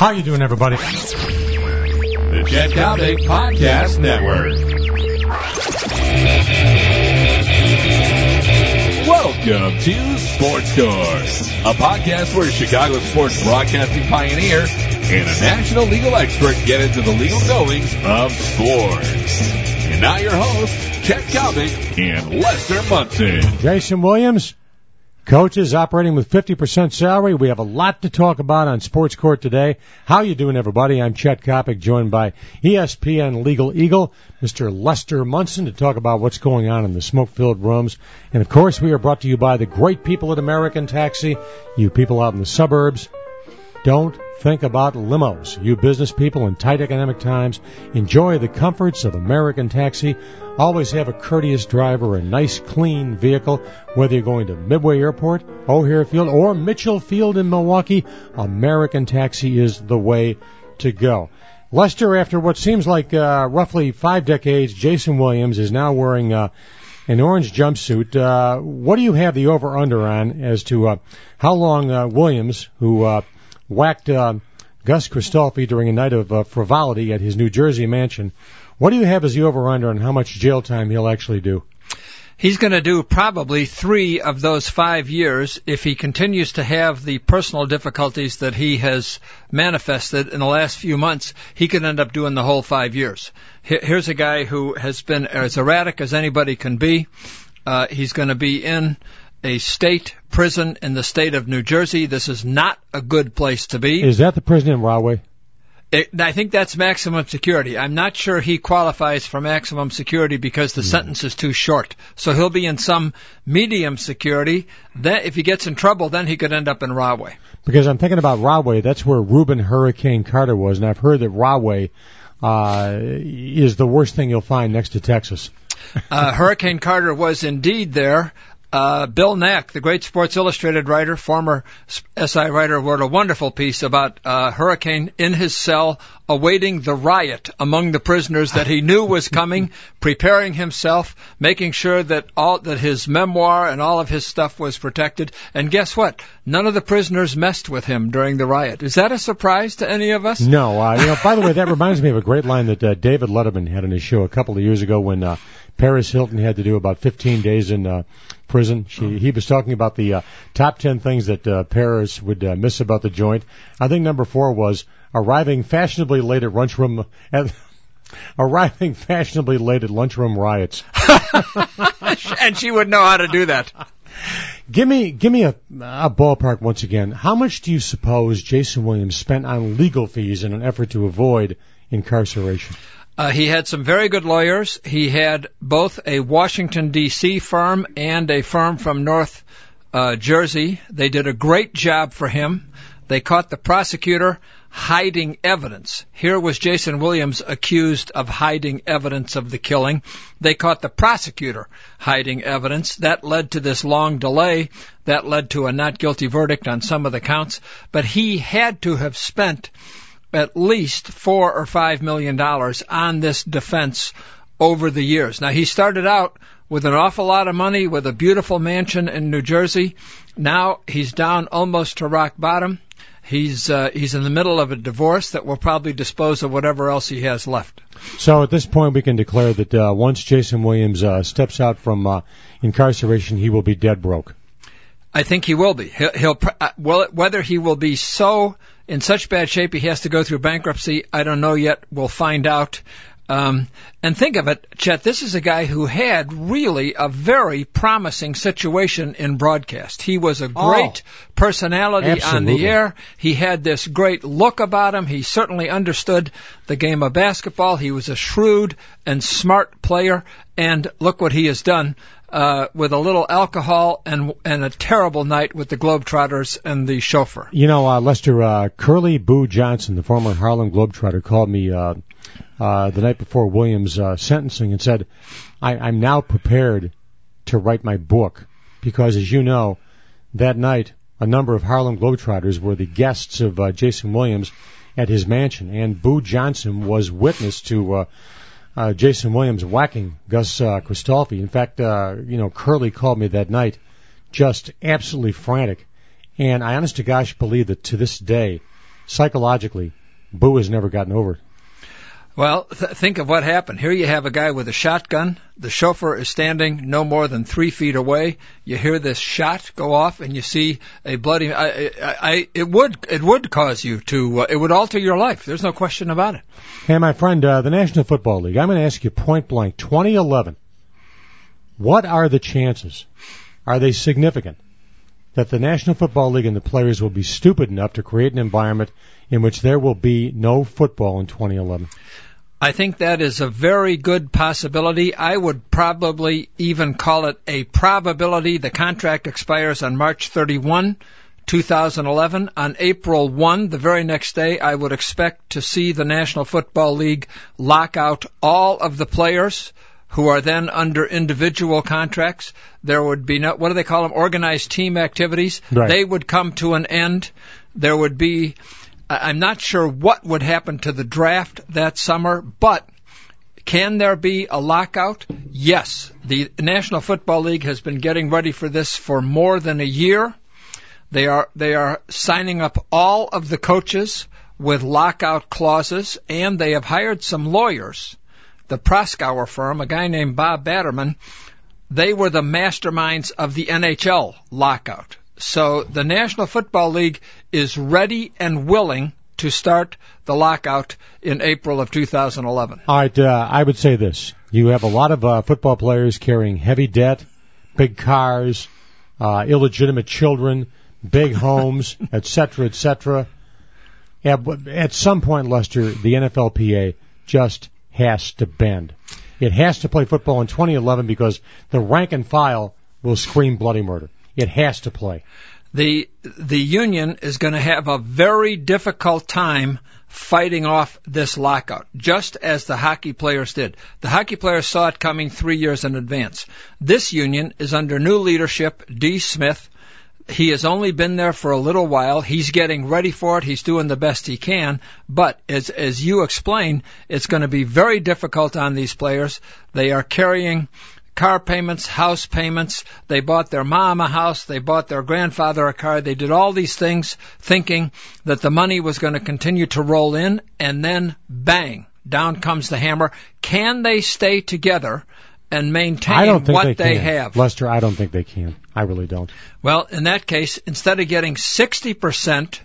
How you doing, everybody? The Chet Coppock Podcast Network. Welcome to Sports Court, a podcast where Chicago sports broadcasting pioneer and a national legal expert get into the legal goings of sports. And now your hosts, Chet Coppock and Lester Munson. Jason Williams, coaches operating with 50% salary. We have a lot to talk about on Sports Court today. How you doing, everybody? I'm Chet Coppock, joined by ESPN Legal Eagle, Mr. Lester Munson, to talk about what's going on in the smoke-filled rooms. And of course, we are brought to you by the great people at American Taxi. You people out in the suburbs, don't think about limos. You business people in tight economic times, enjoy the comforts of American Taxi. Always have a courteous driver, a nice, clean vehicle, whether you're going to Midway Airport, O'Hare Field, or Mitchell Field in Milwaukee. American Taxi is the way to go. Lester, after what seems like uh, roughly five decades, Jason Williams is now wearing uh, an orange jumpsuit. Uh, what do you have the over/under on as to uh, how long uh, Williams, who uh, whacked uh, Gus Christofi during a night of uh, frivolity at his New Jersey mansion. What do you have as the over/under on how much jail time he'll actually do? He's going to do probably three of those five years if he continues to have the personal difficulties that he has manifested in the last few months. He could end up doing the whole five years. Here's a guy who has been as erratic as anybody can be. Uh, he's going to be in a state prison in the state of New Jersey. This is not a good place to be. Is that the prison in Rahway? It, I think that's maximum security. I'm not sure he qualifies for maximum security because the sentence is too short. So he'll be in some medium security. Then, if he gets in trouble, then he could end up in Rahway. Because I'm thinking about Rahway. That's where Rubin Hurricane Carter was, and I've heard that Rahway uh, is the worst thing you'll find next to Texas. uh, Hurricane Carter was indeed there. Uh, Bill Nack, the great Sports Illustrated writer, former SI writer, wrote a wonderful piece about uh, Hurricane in his cell, awaiting the riot among the prisoners that he knew was coming, preparing himself, making sure that all that his memoir and all of his stuff was protected. And guess what? None of the prisoners messed with him during the riot. Is that a surprise to any of us? No. Uh, you know, by the way, that reminds me of a great line that uh, David Letterman had on his show a couple of years ago when uh, Paris Hilton had to do about 15 days in uh, prison. She, he was talking about the uh, top 10 things that uh, Paris would uh, miss about the joint. I think number four was arriving fashionably late at lunchroom at arriving fashionably late at lunchroom riots. and she would know how to do that. Give me, give me a, a ballpark once again. How much do you suppose Jason Williams spent on legal fees in an effort to avoid incarceration? Uh, he had some very good lawyers. He had both a Washington D.C. firm and a firm from North uh, Jersey. They did a great job for him. They caught the prosecutor hiding evidence. Here was Jason Williams accused of hiding evidence of the killing. They caught the prosecutor hiding evidence. That led to this long delay. That led to a not guilty verdict on some of the counts. But he had to have spent at least four or five million dollars on this defense over the years. Now he started out with an awful lot of money with a beautiful mansion in New Jersey. Now he's down almost to rock bottom. He's uh, he's in the middle of a divorce that will probably dispose of whatever else he has left. So at this point, we can declare that uh, once Jason Williams uh, steps out from uh, incarceration, he will be dead broke. I think he will be. He'll, he'll uh, well, whether he will be so in such bad shape he has to go through bankruptcy, I don't know yet. We'll find out. Um, and think of it, Chet, this is a guy who had really a very promising situation in broadcast. He was a great Oh, personality on the air. He had this great look about him. He certainly understood the game of basketball. He was a shrewd and smart player. And look what he has done. Uh, with a little alcohol and and a terrible night with the Globetrotters and the chauffeur. You know, uh, Lester uh, Curley Boo Johnson, the former Harlem Globetrotter, called me uh, uh, the night before Williams' uh, sentencing and said, I, "I'm now prepared to write my book because, as you know, that night a number of Harlem Globetrotters were the guests of uh, Jason Williams at his mansion, and Boo Johnson was witness to." Uh, uh, Jason Williams whacking Gus uh, Christofi. In fact, uh, you know, Curly called me that night, just absolutely frantic. And I honest to gosh believe that to this day, psychologically, Boo has never gotten over it. Well, th- think of what happened. Here you have a guy with a shotgun. The chauffeur is standing no more than three feet away. You hear this shot go off, and you see a bloody. I, I, I it would it would cause you to. Uh, it would alter your life. There's no question about it. Hey, my friend, uh, the National Football League. I'm going to ask you point blank. 2011. What are the chances? Are they significant that the National Football League and the players will be stupid enough to create an environment in which there will be no football in 2011? I think that is a very good possibility. I would probably even call it a probability. The contract expires on March 31, 2011. On April 1, the very next day, I would expect to see the National Football League lock out all of the players who are then under individual contracts. There would be no, what do they call them? Organized team activities. Right. They would come to an end. There would be, I'm not sure what would happen to the draft that summer, but can there be a lockout? Yes. The National Football League has been getting ready for this for more than a year. They are, they are signing up all of the coaches with lockout clauses and they have hired some lawyers the Proskauer firm, a guy named Bob Batterman, they were the masterminds of the NHL lockout. So the National Football League is ready and willing to start the lockout in April of 2011. All right, uh, I would say this. You have a lot of uh, football players carrying heavy debt, big cars, uh, illegitimate children, big homes, etc., cetera, et cetera. At, at some point, Lester, the NFLPA just has to bend. It has to play football in 2011 because the rank and file will scream bloody murder. It has to play. The the union is going to have a very difficult time fighting off this lockout, just as the hockey players did. The hockey players saw it coming three years in advance. This union is under new leadership, D. Smith, he has only been there for a little while. He's getting ready for it. He's doing the best he can. But as, as you explained, it's going to be very difficult on these players. They are carrying car payments, house payments. They bought their mom a house. They bought their grandfather a car. They did all these things thinking that the money was going to continue to roll in and then bang, down comes the hammer. Can they stay together and maintain I don't think what they, they can. have? Lester, I don't think they can. I really don't. Well, in that case, instead of getting 60%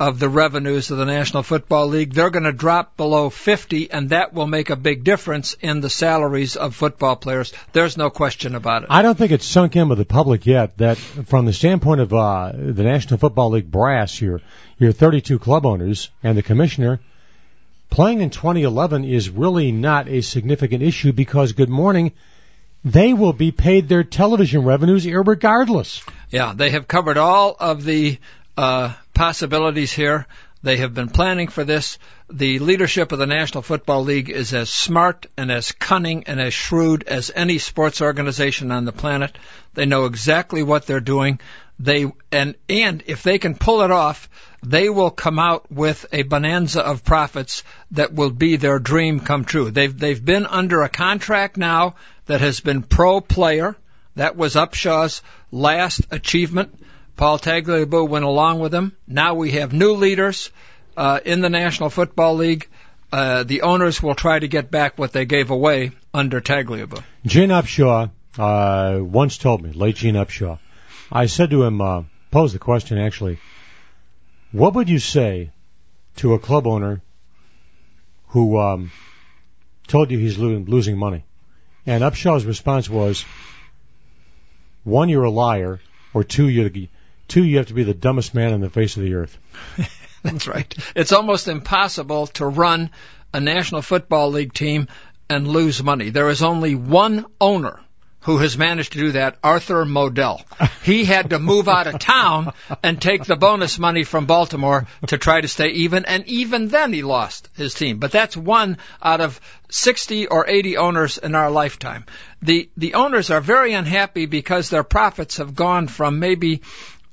of the revenues of the National Football League, they're going to drop below 50, and that will make a big difference in the salaries of football players. There's no question about it. I don't think it's sunk in with the public yet that from the standpoint of uh, the National Football League brass, your, your 32 club owners and the commissioner, playing in 2011 is really not a significant issue because, good morning, they will be paid their television revenues irregardless. Yeah, they have covered all of the uh, possibilities here. They have been planning for this. The leadership of the National Football League is as smart and as cunning and as shrewd as any sports organization on the planet. They know exactly what they're doing. They and and if they can pull it off, they will come out with a bonanza of profits that will be their dream come true. They've they've been under a contract now that has been pro player. That was Upshaw's last achievement. Paul Tagliabue went along with him. Now we have new leaders uh, in the National Football League. Uh, the owners will try to get back what they gave away under Tagliabue. Gene Upshaw uh, once told me, late Gene Upshaw, I said to him, uh, posed the question actually, what would you say to a club owner who um, told you he's lo- losing money? And Upshaw's response was, one, you're a liar, or two, you two, you have to be the dumbest man on the face of the earth. That's right. It's almost impossible to run a National Football League team and lose money. There is only one owner who has managed to do that, Arthur Modell. He had to move out of town and take the bonus money from Baltimore to try to stay even, and even then he lost his team. But that's one out of 60 or 80 owners in our lifetime. The, the owners are very unhappy because their profits have gone from maybe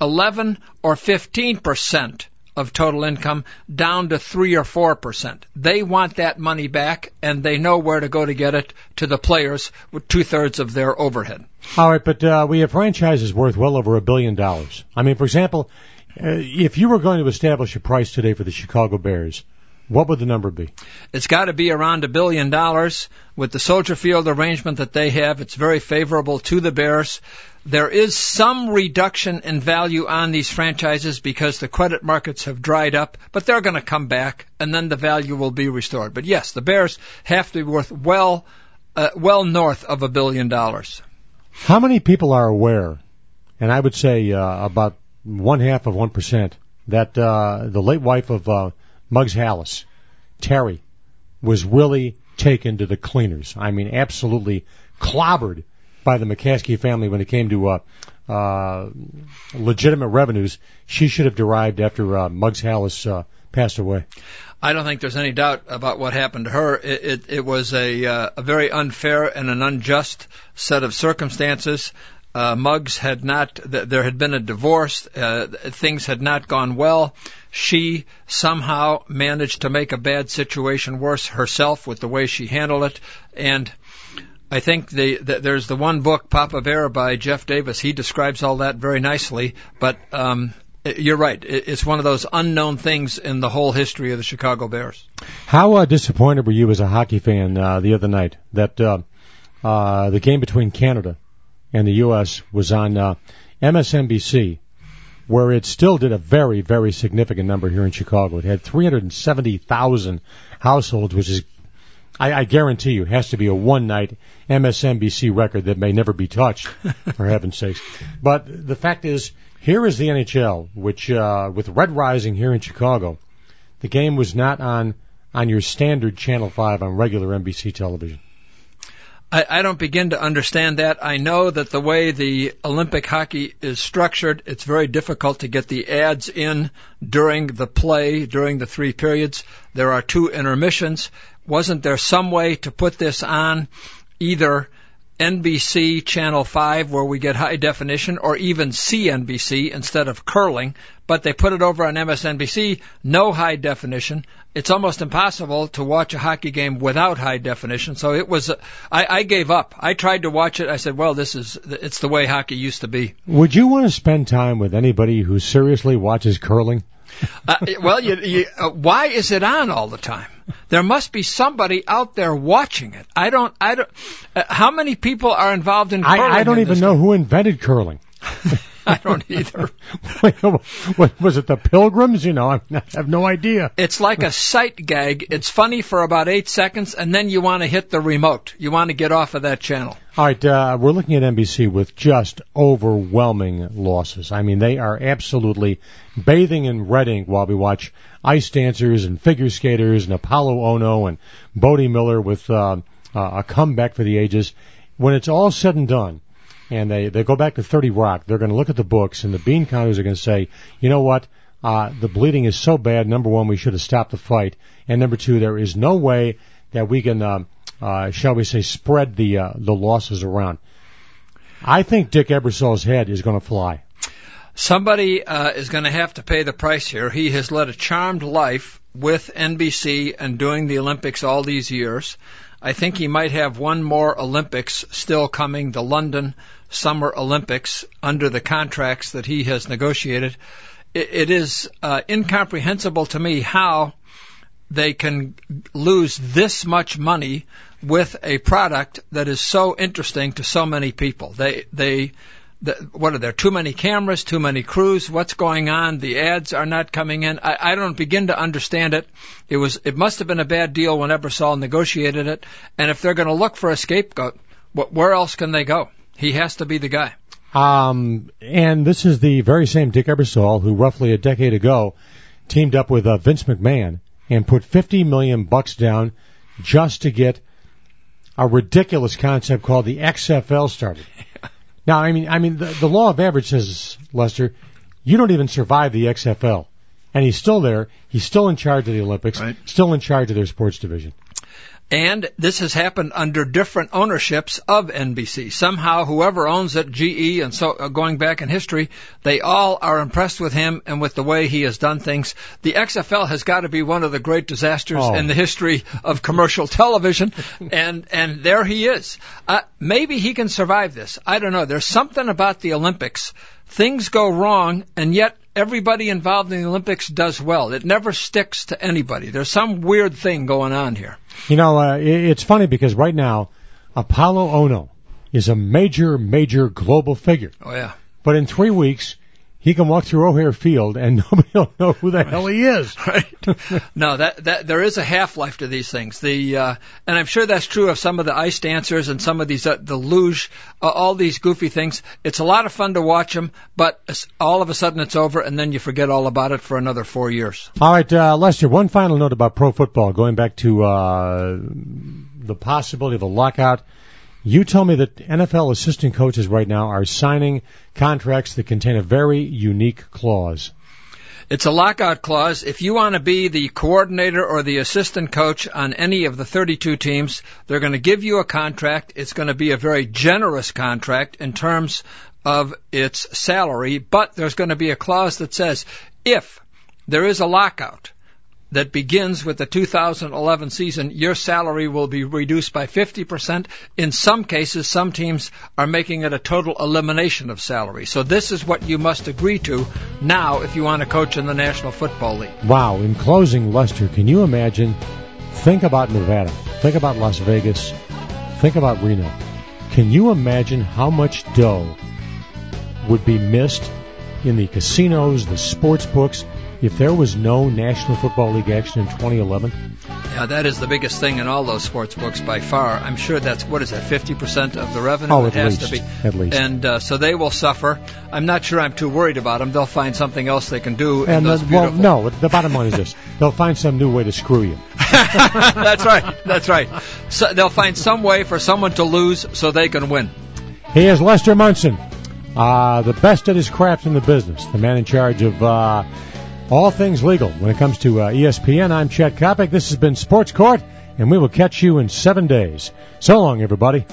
11 or 15 percent of total income down to three or four percent. They want that money back, and they know where to go to get it to the players with two thirds of their overhead. All right, but uh, we have franchises worth well over a billion dollars. I mean, for example, Uh, if you were going to establish a price today for the Chicago Bears, what would the number be? It's got to be around a billion dollars. With the Soldier Field arrangement that they have, it's very favorable to the Bears. There is some reduction in value on these franchises because the credit markets have dried up, but they're going to come back and then the value will be restored. But yes, the Bears have to be worth well, uh, well north of a billion dollars. How many people are aware, and I would say uh, about one half of one percent, that uh, the late wife of uh, Mugs Halas, Terry, was really taken to the cleaners. I mean, absolutely clobbered by the McCaskey family when it came to uh, uh, legitimate revenues. She should have derived after uh, Mugs Halas uh, passed away. I don't think there's any doubt about what happened to her. It, it, it was a, uh, a very unfair and an unjust set of circumstances. Uh, Mugs had not, th- there had been a divorce, uh, things had not gone well. She somehow managed to make a bad situation worse herself with the way she handled it. And I think the, the, there's the one book, Papa Bear, by Jeff Davis. He describes all that very nicely. But um, you're right. It's one of those unknown things in the whole history of the Chicago Bears. How uh, disappointed were you as a hockey fan uh, the other night that uh, uh, the game between Canada and the U.S. was on uh, MSNBC, where it still did a very, very significant number here in Chicago. It had 370,000 households, which is, I, I guarantee you, has to be a one-night MSNBC record that may never be touched, for heaven's sakes. But the fact is, here is the NHL, which uh, with Red Rising here in Chicago, the game was not on on your standard Channel 5 on regular NBC television. I, I don't begin to understand that. I know that the way the Olympic hockey is structured, it's very difficult to get the ads in during the play, during the three periods. There are two intermissions. Wasn't there some way to put this on either NBC Channel 5 where we get high definition or even CNBC instead of curling, but they put it over on MSNBC, no high definition. It's almost impossible to watch a hockey game without high definition. So it was, I, I gave up. I tried to watch it. I said, well, this is, it's the way hockey used to be. Would you want to spend time with anybody who seriously watches curling? uh, well, you, you, uh, why is it on all the time? There must be somebody out there watching it. I don't. I don't. Uh, how many people are involved in curling? I, I don't even know game? who invented curling. I don't either. what, was it the Pilgrims? You know, I have no idea. It's like a sight gag. It's funny for about eight seconds, and then you want to hit the remote. You want to get off of that channel. All right, uh, we're looking at NBC with just overwhelming losses. I mean, they are absolutely bathing in red ink while we watch ice dancers and figure skaters and Apollo Ohno and Bode Miller with uh, uh, a comeback for the ages. When it's all said and done, and they, they go back to 30 Rock, they're going to look at the books, and the bean counters are going to say, you know what, uh, the bleeding is so bad, number one, we should have stopped the fight, and number two, there is no way that we can, uh, uh, shall we say, spread the, uh, the losses around. I think Dick Ebersol's head is going to fly. Somebody uh, is going to have to pay the price here. He has led a charmed life with NBC and doing the Olympics all these years. I think he might have one more Olympics still coming, the London Summer Olympics, under the contracts that he has negotiated. it, it is uh, incomprehensible to me how they can lose this much money with a product that is so interesting to so many people. They they the, what are there? Too many cameras, too many crews. What's going on? The ads are not coming in. I, I don't begin to understand it. It was, it must have been a bad deal when Ebersol negotiated it. And if they're going to look for a scapegoat, wh- where else can they go? He has to be the guy. Um, and this is the very same Dick Ebersol who roughly a decade ago teamed up with uh, Vince McMahon and put 50 million bucks down just to get a ridiculous concept called the XFL started. Now, I mean, I mean, the, the law of average says, Lester, you don't even survive the XFL, and he's still there. He's still in charge of the Olympics. Right. Still in charge of their sports division. And this has happened under different ownerships of NBC. Somehow, whoever owns it, GE, and so uh, going back in history, they all are impressed with him and with the way he has done things. The XFL has got to be one of the great disasters Oh. in the history of commercial television, and and there he is. Uh, maybe he can survive this. I don't know. There's something about the Olympics. Things go wrong, and yet everybody involved in the Olympics does well. It never sticks to anybody. There's some weird thing going on here. You know, uh, it, it's funny because right now, Apollo Ohno is a major, major global figure. Oh yeah. But in three weeks, he can walk through O'Hare Field and nobody will know who the hell he is. Right. no, that that there is a half life to these things. The uh, and I'm sure that's true of some of the ice dancers and some of these uh, the luge, uh, all these goofy things. It's a lot of fun to watch them, but all of a sudden it's over and then you forget all about it for another four years. All right, uh, Lester, one final note about pro football, going back to uh, the possibility of a lockout. You tell me that NFL assistant coaches right now are signing contracts that contain a very unique clause. It's a lockout clause. If you want to be the coordinator or the assistant coach on any of the 32 teams, they're going to give you a contract. It's going to be a very generous contract in terms of its salary, but there's going to be a clause that says if there is a lockout that begins with the 2011 season, your salary will be reduced by 50%. In some cases, some teams are making it a total elimination of salary. So this is what you must agree to now if you want to coach in the National Football League. Wow. In closing, Lester, can you imagine? Think about Nevada. Think about Las Vegas. Think about Reno. Can you imagine how much dough would be missed in the casinos, the sports books, if there was no National Football League action in 2011? Yeah, that is the biggest thing in all those sports books by far. I'm sure that's what is that 50% of the revenue Oh, it has least. to be. At least. And uh, so they will suffer. I'm not sure I'm too worried about them. They'll find something else they can do. And the, well, no. The bottom line is this: they'll find some new way to screw you. that's right. That's right. So they'll find some way for someone to lose so they can win. He is Lester Munson, uh, the best at his craft in the business, the man in charge of uh, all things legal when it comes to uh, ESPN. I'm Chet Coppock. This has been Sports Court, and we will catch you in seven days. So long, everybody.